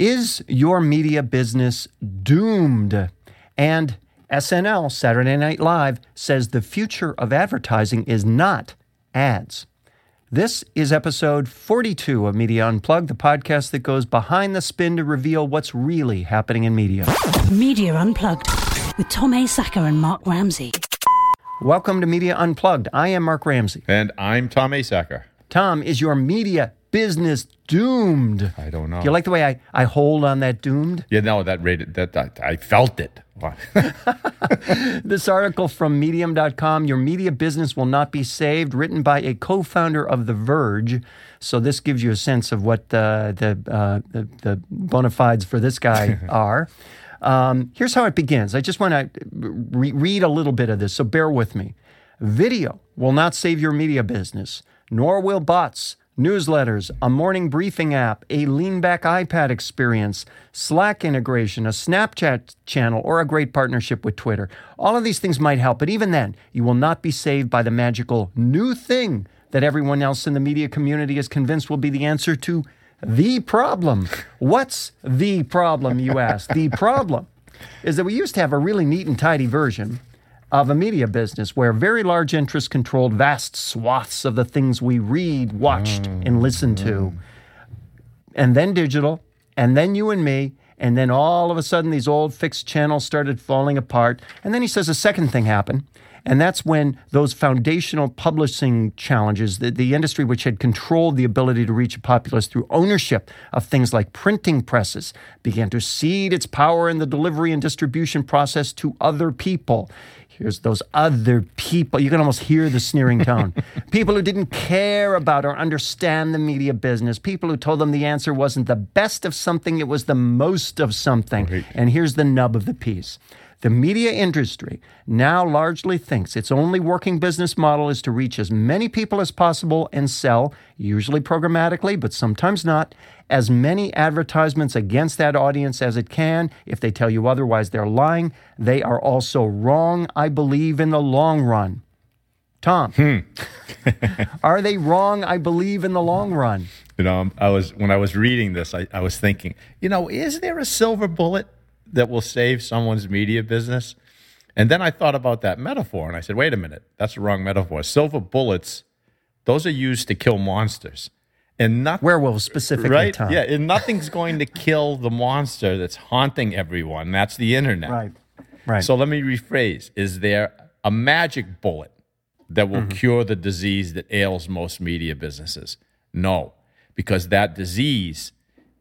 Is your media business doomed? And SNL, Saturday Night Live, says the future of advertising is not ads. This is episode 42 of Media Unplugged, the podcast that goes behind the spin to reveal what's really happening in media. Media Unplugged with Tom A. Asacker and Mark Ramsey. Welcome to Media Unplugged. I am Mark Ramsey. And I'm Tom A. Asacker. Tom, is your media business doomed? I don't know. Do you like the way I, I hold on that doomed? Yeah, no, that rated that, that I felt it. this article from medium.com, Your Media Business Will Not Be Saved, written by a co-founder of The Verge. So this gives you a sense of what uh, the, uh, the, the bona fides for this guy are. Um, here's how it begins. I just want to re- read a little bit of this, so bear with me. Video will not save your media business, nor will bots newsletters, a morning briefing app, a lean back iPad experience, Slack integration, a Snapchat channel, or a great partnership with Twitter. All of these things might help, but even then, you will not be saved by the magical new thing that everyone else in the media community is convinced will be the answer to the problem. What's the problem, you ask? the problem is that we used to have a really neat and tidy version of a media business where very large interests controlled vast swaths of the things we read, watched, mm. and listened to. And then digital, and then you and me, and then all of a sudden these old fixed channels started falling apart. And then he says a second thing happened. And that's when those foundational publishing challenges, the, the industry which had controlled the ability to reach a populace through ownership of things like printing presses, began to cede its power in the delivery and distribution process to other people. Here's those other people. You can almost hear the sneering tone. people who didn't care about or understand the media business. People who told them the answer wasn't the best of something, it was the most of something. Right. And here's the nub of the piece. The media industry now largely thinks its only working business model is to reach as many people as possible and sell, usually programmatically, but sometimes not, as many advertisements against that audience as it can. If they tell you otherwise, they're lying. They are also wrong, I believe, in the long run. Tom, hmm. are they wrong? I believe in the long run. You know, I was when I was reading this, I, I was thinking, you know, is there a silver bullet? That will save someone's media business. And then I thought about that metaphor and I said, wait a minute, that's the wrong metaphor. Silver bullets, those are used to kill monsters. And not werewolves specifically, right? Tom. Yeah, and nothing's going to kill the monster that's haunting everyone. That's the internet. Right. Right. So let me rephrase: Is there a magic bullet that will mm-hmm. cure the disease that ails most media businesses? No, because that disease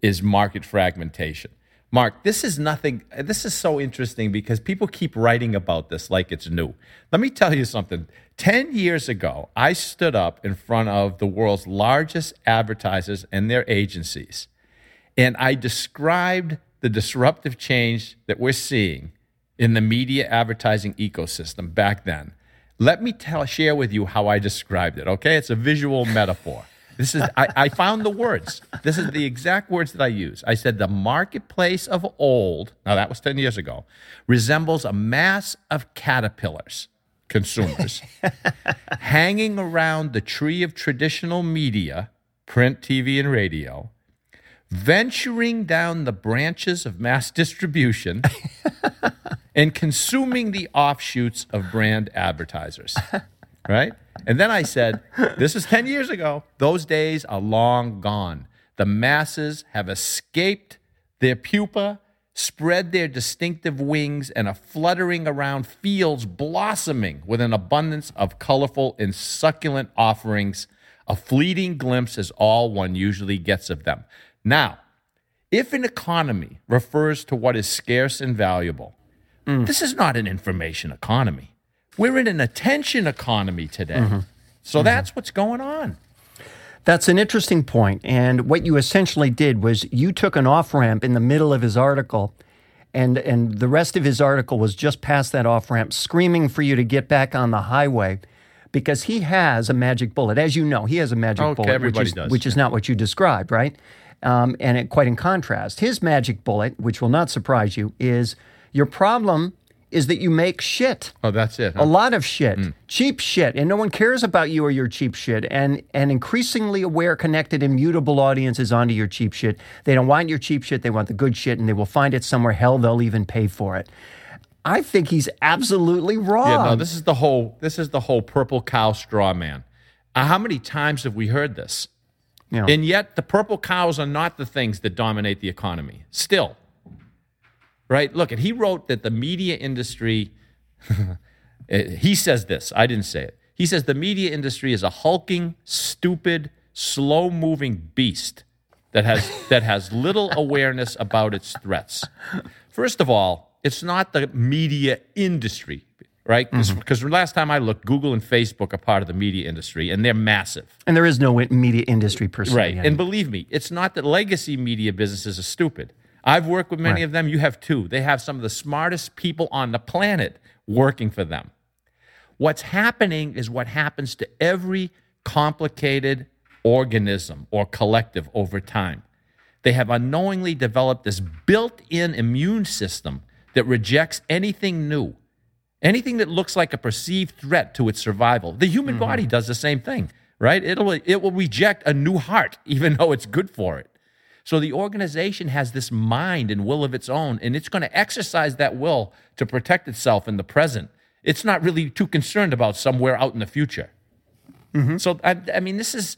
is market fragmentation. Mark, this is nothing. This is so interesting because people keep writing about this like it's new. Let me tell you something. 10 years ago, I stood up in front of the world's largest advertisers and their agencies, and I described the disruptive change that we're seeing in the media advertising ecosystem back then. Let me tell, share with you how I described it, okay? It's a visual metaphor. This is I, I found the words. This is the exact words that I use. I said the marketplace of old, now that was 10 years ago, resembles a mass of caterpillars, consumers, hanging around the tree of traditional media, print, TV, and radio, venturing down the branches of mass distribution and consuming the offshoots of brand advertisers. Right? And then I said, This is 10 years ago. Those days are long gone. The masses have escaped their pupa, spread their distinctive wings, and are fluttering around fields blossoming with an abundance of colorful and succulent offerings. A fleeting glimpse is all one usually gets of them. Now, if an economy refers to what is scarce and valuable, mm. this is not an information economy. We're in an attention economy today. Mm-hmm. So mm-hmm. that's what's going on. That's an interesting point. And what you essentially did was you took an off ramp in the middle of his article, and, and the rest of his article was just past that off ramp, screaming for you to get back on the highway because he has a magic bullet. As you know, he has a magic okay, bullet, which, is, does, which yeah. is not what you described, right? Um, and it, quite in contrast, his magic bullet, which will not surprise you, is your problem is that you make shit. Oh, that's it. A lot of shit, Mm. cheap shit, and no one cares about you or your cheap shit. And an increasingly aware, connected, immutable audience is onto your cheap shit. They don't want your cheap shit; they want the good shit, and they will find it somewhere. Hell, they'll even pay for it. I think he's absolutely wrong. Yeah, no, this is the whole this is the whole purple cow straw man. Uh, how many times have we heard this? Know, And yet the purple cows are not the things that dominate the economy. Still. Right? Look, and he wrote that the media industry he says this. I didn't say it. He says the media industry is a hulking, stupid, slow-moving beast that has that has little awareness about its threats. First of all, it's not the media industry, right? Because mm-hmm. last time I looked, Google and Facebook are part of the media industry, and they're massive. and there is no media industry per se. Right. And believe me, it's not that legacy media businesses are stupid. I've worked with many Right. of them. You have too. They have some of the smartest people on the planet working for them. What's happening is what happens to every complicated organism or collective over time. They have unknowingly developed this built in immune system that rejects anything new, anything that looks like a perceived threat to its survival. The human mm-hmm. body does the same thing, right? It'll, it will reject a new heart, even though it's good for it. So the organization has this mind and will of its own, and it's going to exercise that will to protect itself in the present. It's not really too concerned about somewhere out in the future. Mm-hmm. So I, I mean, this is.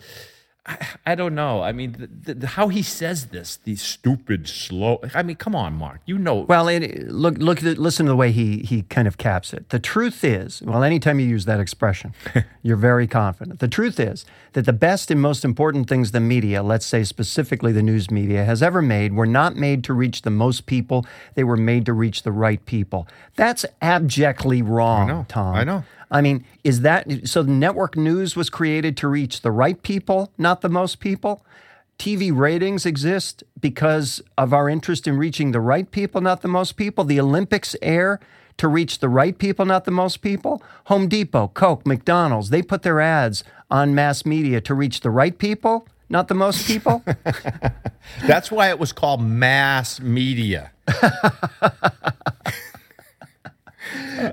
I, I don't know. I mean, the, the, how he says this, the stupid, slow. I mean, come on, Mark. You know. Well, it, look, look, listen to the way he he kind of caps it. The truth is, well, anytime you use that expression, you're very confident. The truth is that the best and most important things the media, let's say specifically the news media, has ever made were not made to reach the most people. They were made to reach the right people. That's abjectly wrong, know. Tom. I know. I mean, is that so? Network news was created to reach the right people, not the most people. TV ratings exist because of our interest in reaching the right people, not the most people. The Olympics air to reach the right people, not the most people. Home Depot, Coke, McDonald's, they put their ads on mass media to reach the right people, not the most people. That's why it was called mass media.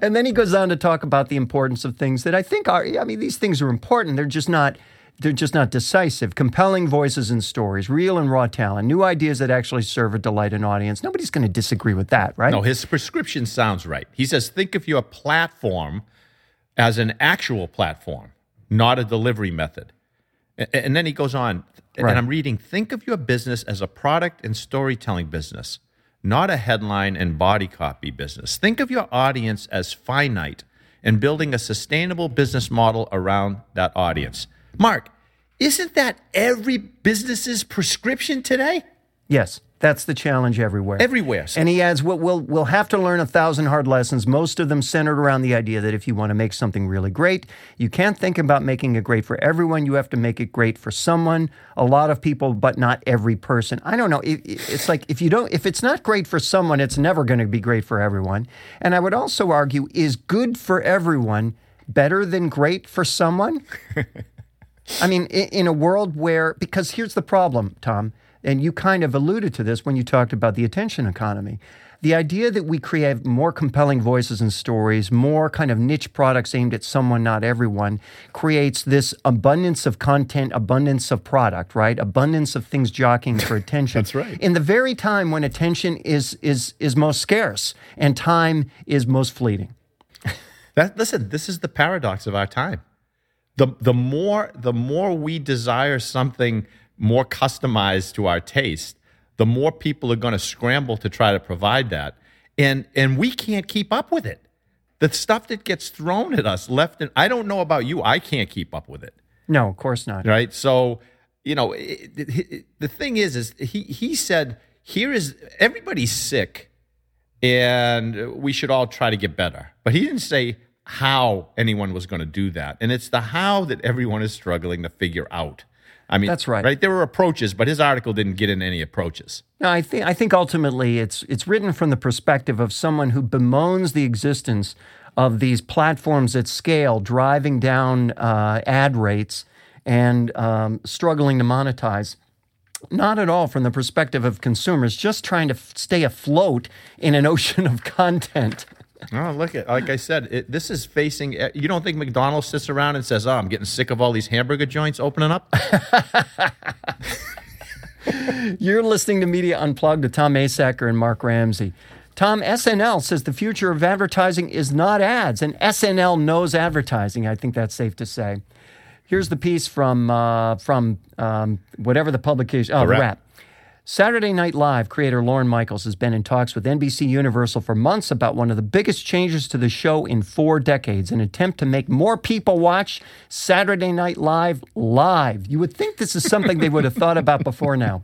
and then he goes on to talk about the importance of things that I think are I mean these things are important they're just not they're just not decisive compelling voices and stories real and raw talent new ideas that actually serve or delight an audience nobody's going to disagree with that right No, his prescription sounds right. He says, think of your platform as an actual platform, not a delivery method. And then he goes on, Right. and I'm reading, think of your business as a product and storytelling business, not a headline and body copy business. Think of your audience as finite and building a sustainable business model around that audience. Mark, isn't that every business's prescription today? Yes that's the challenge everywhere. Everywhere. and he adds we'll, we'll, we'll have to learn a thousand hard lessons most of them centered around the idea that if you want to make something really great you can't think about making it great for everyone. You have to make it great for someone a lot of people but not every person. I don't know. It- it's like if you don't if it's not great for someone it's never going to be great for everyone. And i would also argue is good for everyone better than great for someone? I mean, in, in a world where, because here's the problem, Tom, and you kind of alluded to this when you talked about the attention economy. The idea that we create more compelling voices and stories, more kind of niche products aimed at someone, not everyone, creates this abundance of content, abundance of product, right? Abundance of things jockeying for attention. That's right. In the very time when attention is is is most scarce and time is most fleeting. That listen, this is the paradox of our time. The the more the more we desire something more customized to our taste, the more people are going to scramble to try to provide that. And and we can't keep up with it. The stuff that gets thrown at us left and I don't know about you, I can't keep up with it No, of course not. right? So, you know, it, it, it- the thing is, is he he said here is everybody's sick, and we should all try to get better. But he didn't say how anyone was going to do that, and it's the how that everyone is struggling to figure out. I mean, That's right. Right? There were approaches, but his article didn't get in any approaches. No, I think I think ultimately it's it's written from the perspective of someone who bemoans the existence of these platforms at scale, driving down uh, ad rates and um, struggling to monetize. Not at all from the perspective of consumers, just trying to f- stay afloat in an ocean of content. Oh, look at like I said, it, this is facing. You don't think McDonald's sits around and says, "Oh, I'm getting sick of all these hamburger joints opening up." You're listening to Media Unplugged with Tom Asacker and Mark Ramsey. Tom, SNL says the future of advertising is not ads, and SNL knows advertising. I think that's safe to say. Here's the piece from uh, from um, whatever the publication. Oh, The the Wrap. Wrap. Saturday Night Live creator Lorne Michaels has been in talks with NBC Universal for months about one of the biggest changes to the show in four decades, an attempt to make more people watch Saturday Night Live live. You would think this is something they would have thought about before now.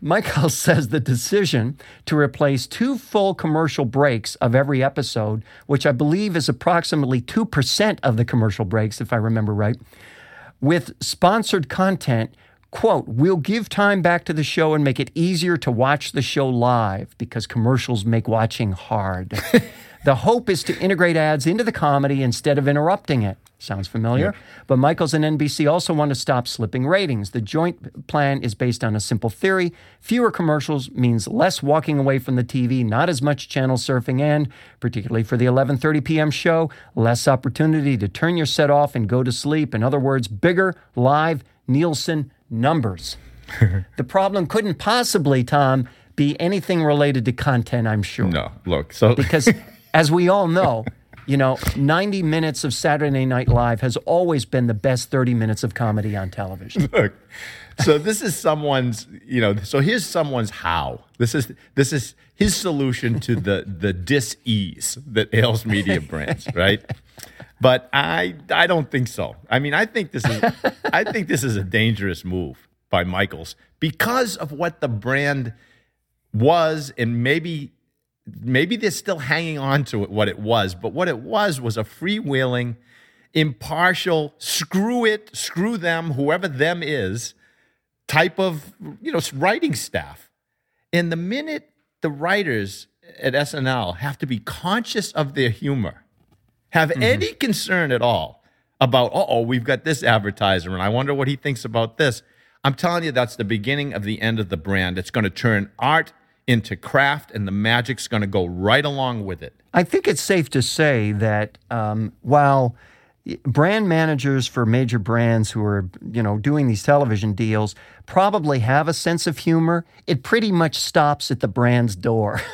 Michaels says the decision to replace two full commercial breaks of every episode, which I believe is approximately 2% of the commercial breaks, if I remember right, with sponsored content, quote, we'll give time back to the show and make it easier to watch the show live because commercials make watching hard. the hope is to integrate ads into the comedy instead of interrupting it. Sounds familiar? But Michaels and NBC also want to stop slipping ratings. The joint plan is based on a simple theory. Fewer commercials means less walking away from the TV, not as much channel surfing, and particularly for the 11:30 p.m. show, less opportunity to turn your set off and go to sleep. In other words, bigger live Nielsen numbers. the problem couldn't possibly, Tom, be anything related to content, I'm sure. No, look. So Because as we all know, you know, 90 minutes of Saturday Night Live has always been the best 30 minutes of comedy on television. look. So this is someone's, you know. So here's someone's how. This is this is his solution to the the dis-ease that ails media brands, right? But I I don't think so. I mean, I think this is I think this is a dangerous move by Michaels because of what the brand was and maybe maybe they're still hanging on to it, what it was, but what it was was a freewheeling, impartial, screw it, screw them, whoever them is, type of you know writing staff. And the minute the writers at SNL have to be conscious of their humor, have any concern at all about, oh, we've got this advertiser, and I wonder what he thinks about this. I'm telling you, that's the beginning of the end of the brand. It's going to turn art into craft, and the magic's going to go right along with it. I think it's safe to say that um, while brand managers for major brands who are, you know, doing these television deals probably have a sense of humor, it pretty much stops at the brand's door.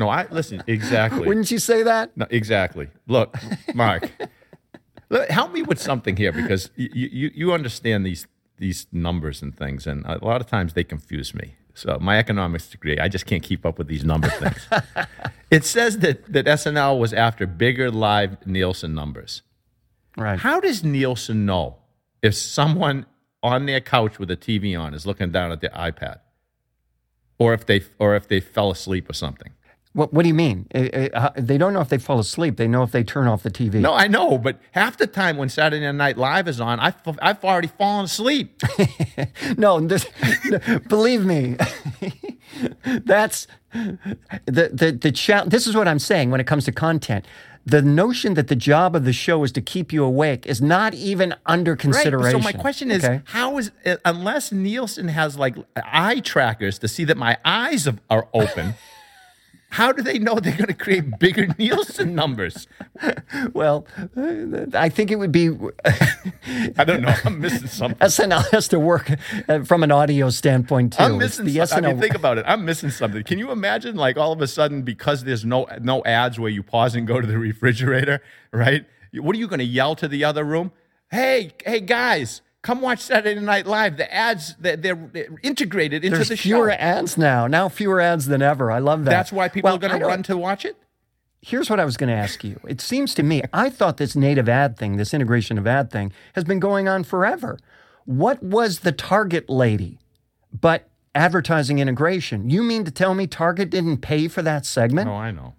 No, I listen exactly. Wouldn't you say that? No, exactly. Look, Mark, look, help me with something here because you, you you understand these these numbers and things, and a lot of times they confuse me. So my economics degree, I just can't keep up with these number things. it says that that SNL was after bigger live Nielsen numbers. Right. How does Nielsen know if someone on their couch with a TV on is looking down at their iPad, or if they or if they fell asleep or something? What, what do you mean? Uh, uh, They don't know if they fall asleep. They know if they turn off the TV. No, I know, but half the time when Saturday Night Live is on, I've, I've already fallen asleep. no, this, believe me, that's the the the cha- This is what I'm saying when it comes to content. The notion that the job of the show is to keep you awake is not even under consideration. So my question is, okay? how is uh, unless Nielsen has like eye trackers to see that my eyes are open? How do they know they're going to create bigger Nielsen numbers? Well, I think it would be I don't know. I'm missing something. SNL has to work uh, from an audio standpoint too. I'm missing. the some- I mean, think about it. I'm missing something. Can you imagine, like all of a sudden, because there's no no ads where you pause and go to the refrigerator, right? What are you going to yell to the other room? Hey, hey, guys, come watch Saturday Night Live. The ads they're, they're integrated into There's the show. fewer ads now. Now fewer ads than ever. I love that. That's why people Well, are going to run to watch it. Here's what I was going to ask you. It seems to me, I thought this native ad thing, this integration of ad thing, has been going on forever. What was the Target lady but advertising integration? You mean to tell me Target didn't pay for that segment? Oh, I know.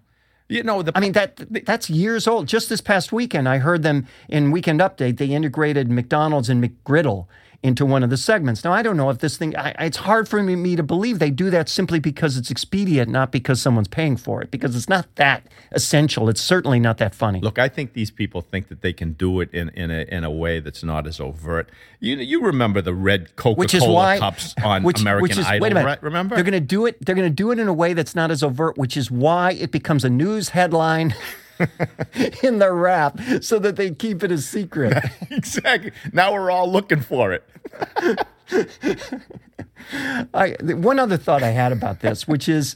You know the. I mean that that's years old. Just this past weekend, I heard them in Weekend Update. They integrated McDonald's and McGriddle into one of the segments. Now, I don't know if this thing, I, it's hard for me, me to believe they do that simply because it's expedient, not because someone's paying for it, because it's not that essential. It's certainly not that funny. Look, I think these people think that they can do it in, in, a, in a way that's not as overt. You, you remember the red Coca which is Cola why, cups on which, American which is, Idol, wait a minute. right? Remember? They're going to do it. They're going to do it in a way that's not as overt, which is why it becomes a news headline in the Wrap, so that they keep it a secret. exactly. Now we're all looking for it. I, one other thought I had about this, which is,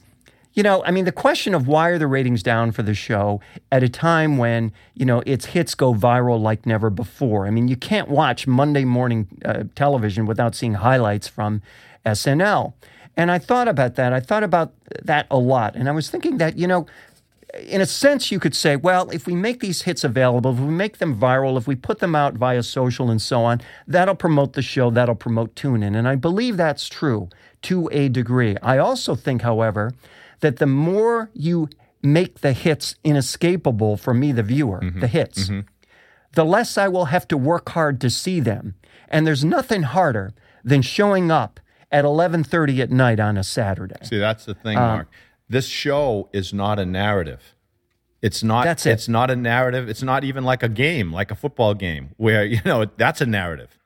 you know, I mean, the question of why are the ratings down for the show at a time when, you know, its hits go viral like never before. I mean, you can't watch Monday morning uh, television without seeing highlights from SNL. And I thought about that. I thought about that a lot. And I was thinking that, you know, in a sense, you could say, well, if we make these hits available, if we make them viral, if we put them out via social and so on, that'll promote the show, that'll promote TuneIn. And I believe that's true to a degree. I also think, however, that the more you make the hits inescapable for me, the viewer, Mm-hmm. the hits, the less I will have to work hard to see them. And there's nothing harder than showing up at 11:30 at night on a Saturday. See, that's the thing, Uh, Mark. This show is not a narrative. It's not. That's it. It's not a narrative. It's not even like a game, like a football game, where you know that's a narrative.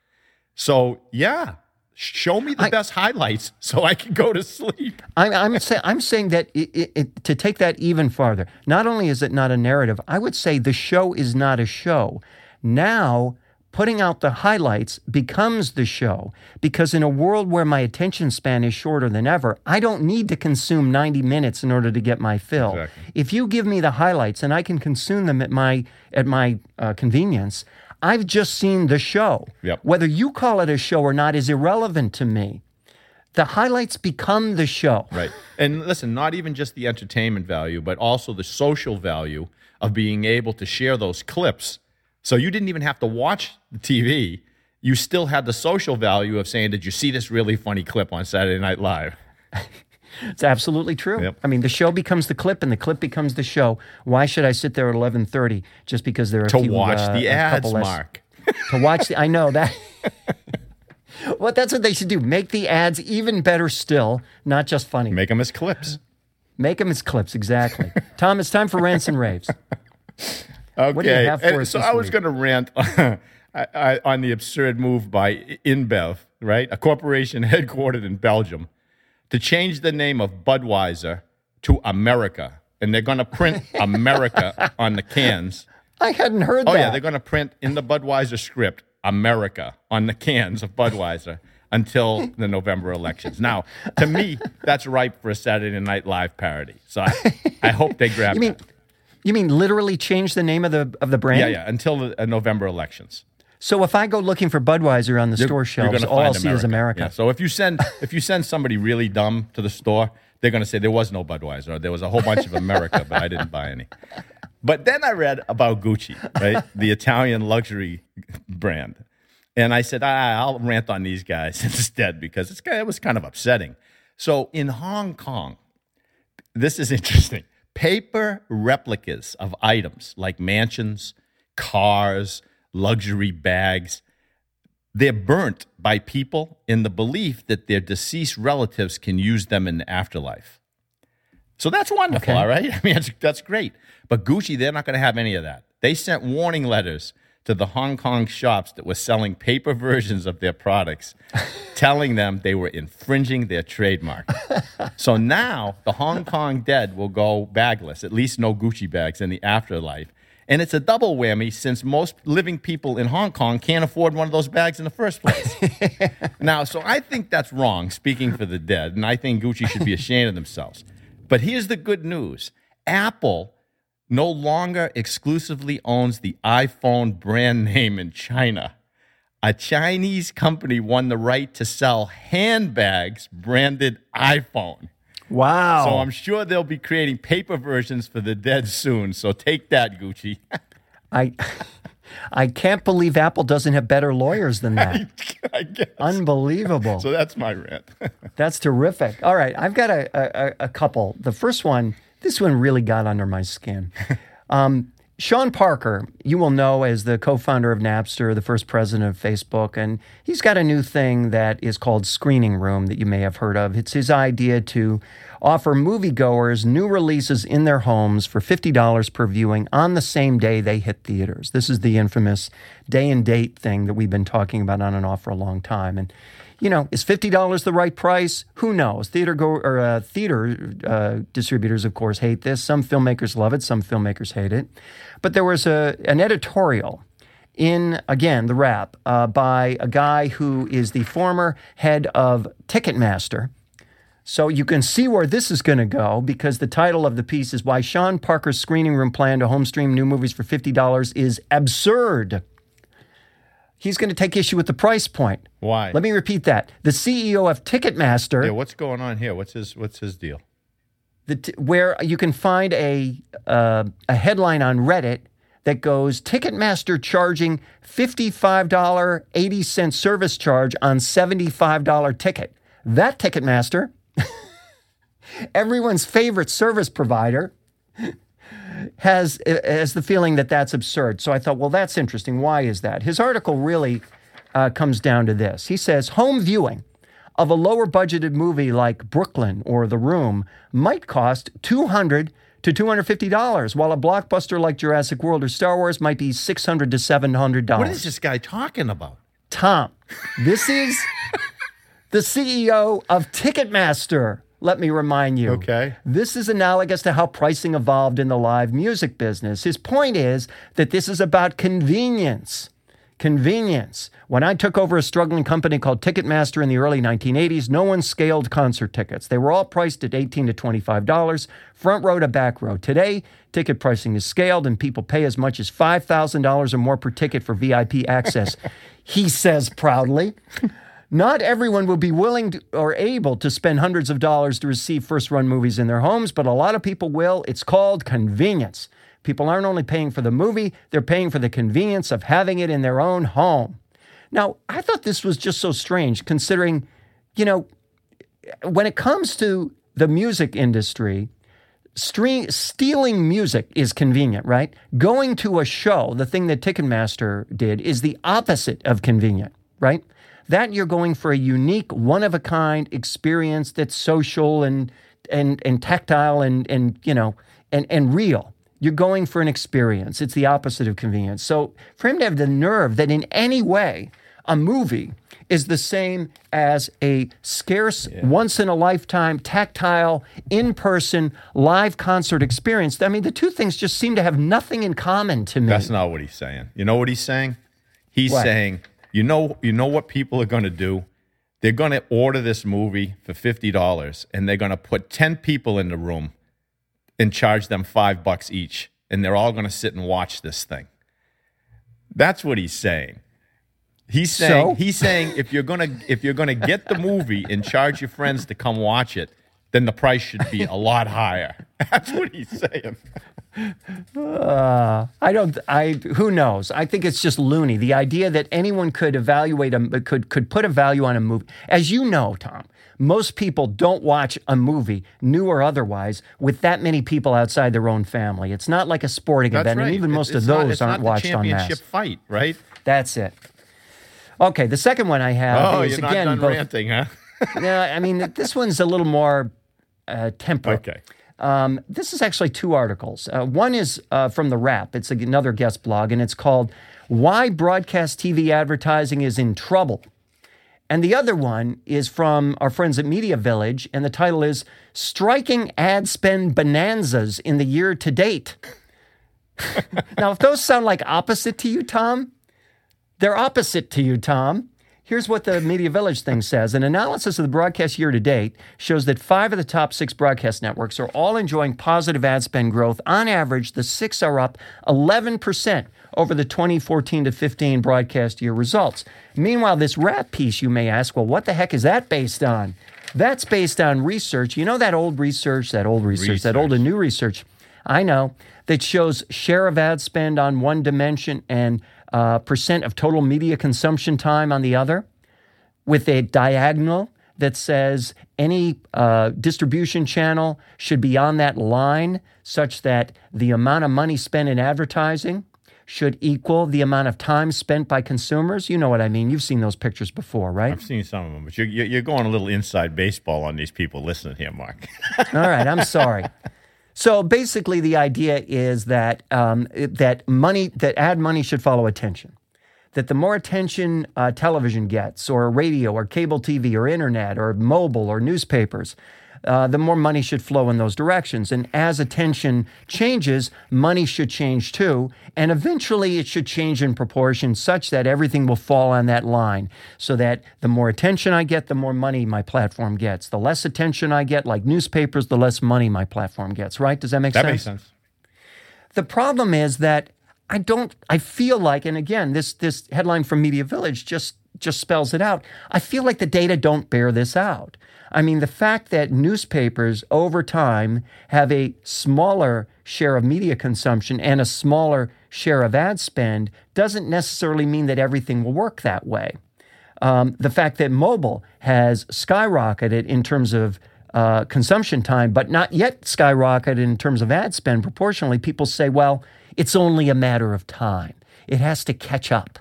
So yeah, show me the I- best highlights so I can go to sleep. I'm, I'm, say, I'm saying that it, it, it, to take that even farther, not only is it not a narrative, I would say the show is not a show. Now, putting out the highlights becomes the show because in a world where my attention span is shorter than ever, I don't need to consume 90 minutes in order to get my fill. Exactly. If you give me the highlights and I can consume them at my at my uh, convenience, I've just seen the show. Yep. Whether you call it a show or not is irrelevant to me. The highlights become the show. Right. And listen, not even just the entertainment value, but also the social value of being able to share those clips. So you didn't even have to watch the TV. You still had the social value of saying, Did you see this really funny clip on Saturday Night Live? It's absolutely true. Yep. I mean, the show becomes the clip, and the clip becomes the show. Why should I sit there at eleven thirty just because there are a To few, watch uh, the ads, less- Mark. to watch the. I know that. well, that's what they should do. Make the ads even better still, not just funny. Make them as clips. Make them as clips. Exactly. Tom, it's time for rants and raves. Okay. What do you have for And us so I was going to rant I, I, on the absurd move by InBev, right? A corporation headquartered in Belgium, to change the name of Budweiser to America. And they're going to print America on the cans. I hadn't heard Oh, that. yeah. They're going to print in the Budweiser script America on the cans of Budweiser until the November elections. Now, to me, that's ripe for a Saturday Night Live parody. So I, I hope they grab you mean that. You mean literally change the name of the of the brand? Yeah, yeah, until the uh, November elections. So if I go looking for Budweiser on the store shelves, all I'll see is America. Yeah, So if you send if you send somebody really dumb to the store, they're going to say there was no Budweiser. Or there was a whole bunch of America, but I didn't buy any. But then I read about Gucci, right, the Italian luxury brand, and I said ah, I'll rant on these guys instead because it's, it was kind of upsetting. So in Hong Kong, this is interesting. Paper replicas of items like mansions, cars, luxury bags, they're burnt by people in the belief that their deceased relatives can use them in the afterlife. So that's wonderful, Okay. all right? I mean, that's, that's great. But Gucci, they're not going to have any of that. They sent warning letters to the Hong Kong shops that were selling paper versions of their products, telling them they were infringing their trademark. so now the Hong Kong dead will go bagless, at least no Gucci bags in the afterlife. And it's a double whammy since most living people in Hong Kong can't afford one of those bags in the first place. now, so I think that's wrong, speaking for the dead, and I think Gucci should be ashamed of themselves. But here's the good news Apple no longer exclusively owns the iPhone brand name in China. A Chinese company won the right to sell handbags branded iPhone. Wow. So I'm sure they'll be creating paper versions for the dead soon. So take that, Gucci. I I can't believe Apple doesn't have better lawyers than that. I guess. Unbelievable. So that's my rant. That's terrific. All right, I've got a, a, a couple. The first one, this one really got under my skin. Um, Sean Parker, you will know as the co founder of Napster, the first president of Facebook, and he's got a new thing that is called Screening Room that you may have heard of. It's his idea to offer moviegoers new releases in their homes for $50 per viewing on the same day they hit theaters. This is the infamous day and date thing that we've been talking about on and off for a long time. And you know, is fifty dollars the right price? Who knows? Theater go or uh, theater uh, distributors, of course, hate this. Some filmmakers love it. Some filmmakers hate it. But there was a an editorial in again the Wrap uh, by a guy who is the former head of Ticketmaster. So you can see where this is going to go because the title of the piece is Why Sean Parker's Screening Room Plan to Home Stream New Movies for $50 is Absurd he's going to take issue with the price point. Why? Let me repeat that. The CEO of Ticketmaster. Yeah, what's going on here? What's his What's his deal? T- where you can find a uh, a headline on Reddit that goes Ticketmaster charging fifty five dollar eighty cent service charge on seventy five dollar ticket. That Ticketmaster, everyone's favorite service provider has has the feeling that that's absurd. So I thought, well, that's interesting. Why is that? His article really uh, comes down to this. He says home viewing of a lower budgeted movie like Brooklyn or The Room might cost two hundred to two hundred fifty dollars, while a blockbuster like Jurassic World or Star Wars might be six hundred to seven hundred dollars. What is this guy talking about? Tom, this is the CEO of Ticketmaster let me remind you. Okay. This is analogous to how pricing evolved in the live music business. His point is that this is about convenience. Convenience. When I took over a struggling company called Ticketmaster in the early 1980s, no one scaled concert tickets. They were all priced at 18 to $25, front row to back row. Today, ticket pricing is scaled and people pay as much as $5,000 or more per ticket for VIP access. he says proudly. Not everyone will be willing to, or able to spend hundreds of dollars to receive first run movies in their homes, but a lot of people will. It's called convenience. People aren't only paying for the movie, they're paying for the convenience of having it in their own home. Now, I thought this was just so strange considering, you know, when it comes to the music industry, stream, stealing music is convenient, right? Going to a show, the thing that Ticketmaster did, is the opposite of convenient, right? That you're going for a unique, one of a kind experience that's social and and and tactile and and you know and and real. You're going for an experience. It's the opposite of convenience. So for him to have the nerve that in any way a movie is the same as a scarce, yeah. once in a lifetime, tactile, in person, live concert experience. I mean, the two things just seem to have nothing in common to me. That's not what he's saying. You know what he's saying? He's what? saying you know, you know what people are going to do? They're going to order this movie for fifty dollars, and they're going to put ten people in the room and charge them five bucks each, and they're all going to sit and watch this thing. That's what he's saying. He's saying so? he's saying if you're gonna if you're gonna get the movie and charge your friends to come watch it, then the price should be a lot higher. That's what he's saying. Uh, I don't. I who knows? I think it's just loony. The idea that anyone could evaluate a could could put a value on a movie, as you know, Tom. Most people don't watch a movie, new or otherwise, with that many people outside their own family. It's not like a sporting That's event, right. and even most of those not, aren't watched on mass. Championship fight, right? That's it. Okay, the second one I have oh, is you're again both, ranting, huh? yeah, I mean this one's a little more uh, temperate. Okay. Um, this is actually two articles. Uh, one is uh, from The Wrap, it's another guest blog, and it's called Why Broadcast TV Advertising is in Trouble. And the other one is from our friends at Media Village, and the title is Striking Ad Spend Bonanzas in the Year to Date. now, if those sound like opposite to you, Tom, they're opposite to you, Tom. Here's what the Media Village thing says An analysis of the broadcast year to date shows that five of the top six broadcast networks are all enjoying positive ad spend growth. On average, the six are up 11% over the 2014 to 15 broadcast year results. Meanwhile, this Wrap piece, you may ask, well, what the heck is that based on? That's based on research. You know that old research, that old research, research. that old and new research. I know that shows share of ad spend on one dimension and uh, percent of total media consumption time on the other with a diagonal that says any uh, distribution channel should be on that line such that the amount of money spent in advertising should equal the amount of time spent by consumers. You know what I mean. You've seen those pictures before, right? I've seen some of them, but you're, you're going a little inside baseball on these people listening here, Mark. All right, I'm sorry. So basically, the idea is that um, that money, that ad money should follow attention. That the more attention uh, television gets, or radio, or cable TV, or internet, or mobile, or newspapers, uh, the more money should flow in those directions. And as attention changes, money should change too. And eventually it should change in proportion such that everything will fall on that line. So that the more attention I get, the more money my platform gets. The less attention I get, like newspapers, the less money my platform gets, right? Does that make that sense? That makes sense. The problem is that I don't I feel like and again this this headline from Media Village just just spells it out. I feel like the data don't bear this out. I mean the fact that newspapers over time have a smaller share of media consumption and a smaller share of ad spend doesn't necessarily mean that everything will work that way. Um, the fact that mobile has skyrocketed in terms of uh, consumption time, but not yet skyrocketed in terms of ad spend proportionally, people say, well, it's only a matter of time. It has to catch up,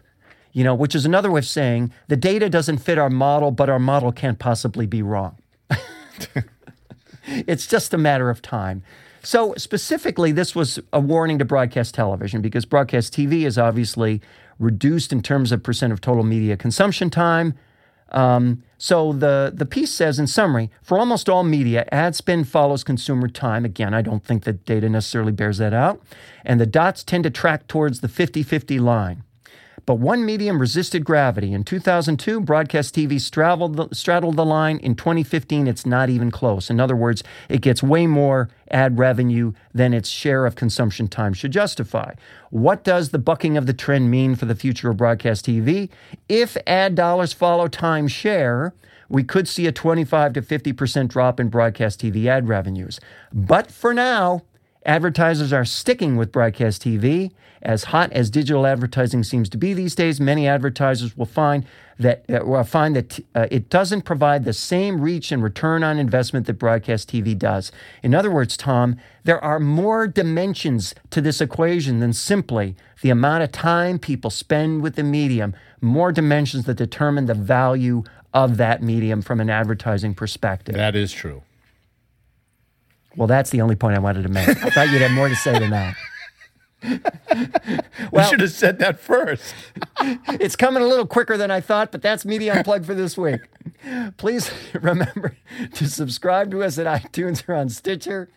you know, which is another way of saying the data doesn't fit our model, but our model can't possibly be wrong. it's just a matter of time. So, specifically, this was a warning to broadcast television because broadcast TV is obviously reduced in terms of percent of total media consumption time. Um, so the, the piece says, in summary, for almost all media, ad spend follows consumer time. Again, I don't think that data necessarily bears that out. And the dots tend to track towards the 50 50 line. But one medium resisted gravity. In 2002, broadcast TV straddled the, straddled the line. In 2015, it's not even close. In other words, it gets way more ad revenue than its share of consumption time should justify. What does the bucking of the trend mean for the future of broadcast TV? If ad dollars follow time share, we could see a 25 to 50% drop in broadcast TV ad revenues. But for now, Advertisers are sticking with broadcast TV. As hot as digital advertising seems to be these days, many advertisers will find that uh, find that uh, it doesn't provide the same reach and return on investment that broadcast TV does. In other words, Tom, there are more dimensions to this equation than simply the amount of time people spend with the medium. More dimensions that determine the value of that medium from an advertising perspective. That is true. Well, that's the only point I wanted to make. I thought you'd have more to say than that. we should have said that first. it's coming a little quicker than I thought, but that's Media Unplugged for this week. Please remember to subscribe to us at iTunes or on Stitcher.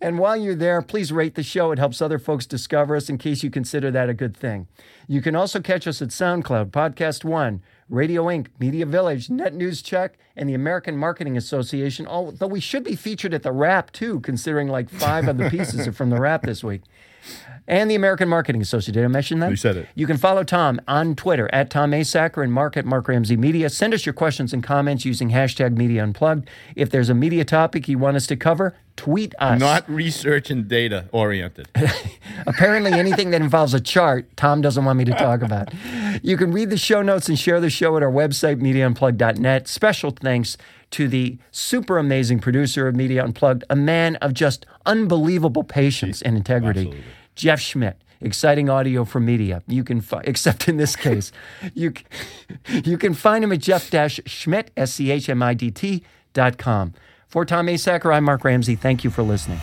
And while you're there, please rate the show. It helps other folks discover us in case you consider that a good thing. You can also catch us at SoundCloud, Podcast One, Radio Ink, Media Village, Net News Check, and the American Marketing Association. Although we should be featured at the Wrap too, considering like five of the pieces are from the Wrap this week. And the American Marketing Association. Did I mention that? You said it. You can follow Tom on Twitter at Tom Asacker and Mark at Mark Ramsey Media. Send us your questions and comments using hashtag Media Unplugged. If there's a media topic you want us to cover, tweet us. Not research and data oriented. Apparently, anything that involves a chart, Tom doesn't want me to talk about. You can read the show notes and share the show at our website, MediaUnplugged.net. Special thanks to the super amazing producer of Media Unplugged, a man of just unbelievable patience and integrity, Absolutely. Jeff Schmidt. Exciting audio for media. You can, fi- except in this case, you you can find him at Jeff-Schmidt S C H M I D T dot com. For Tom Asacker, I'm Mark Ramsey. Thank you for listening.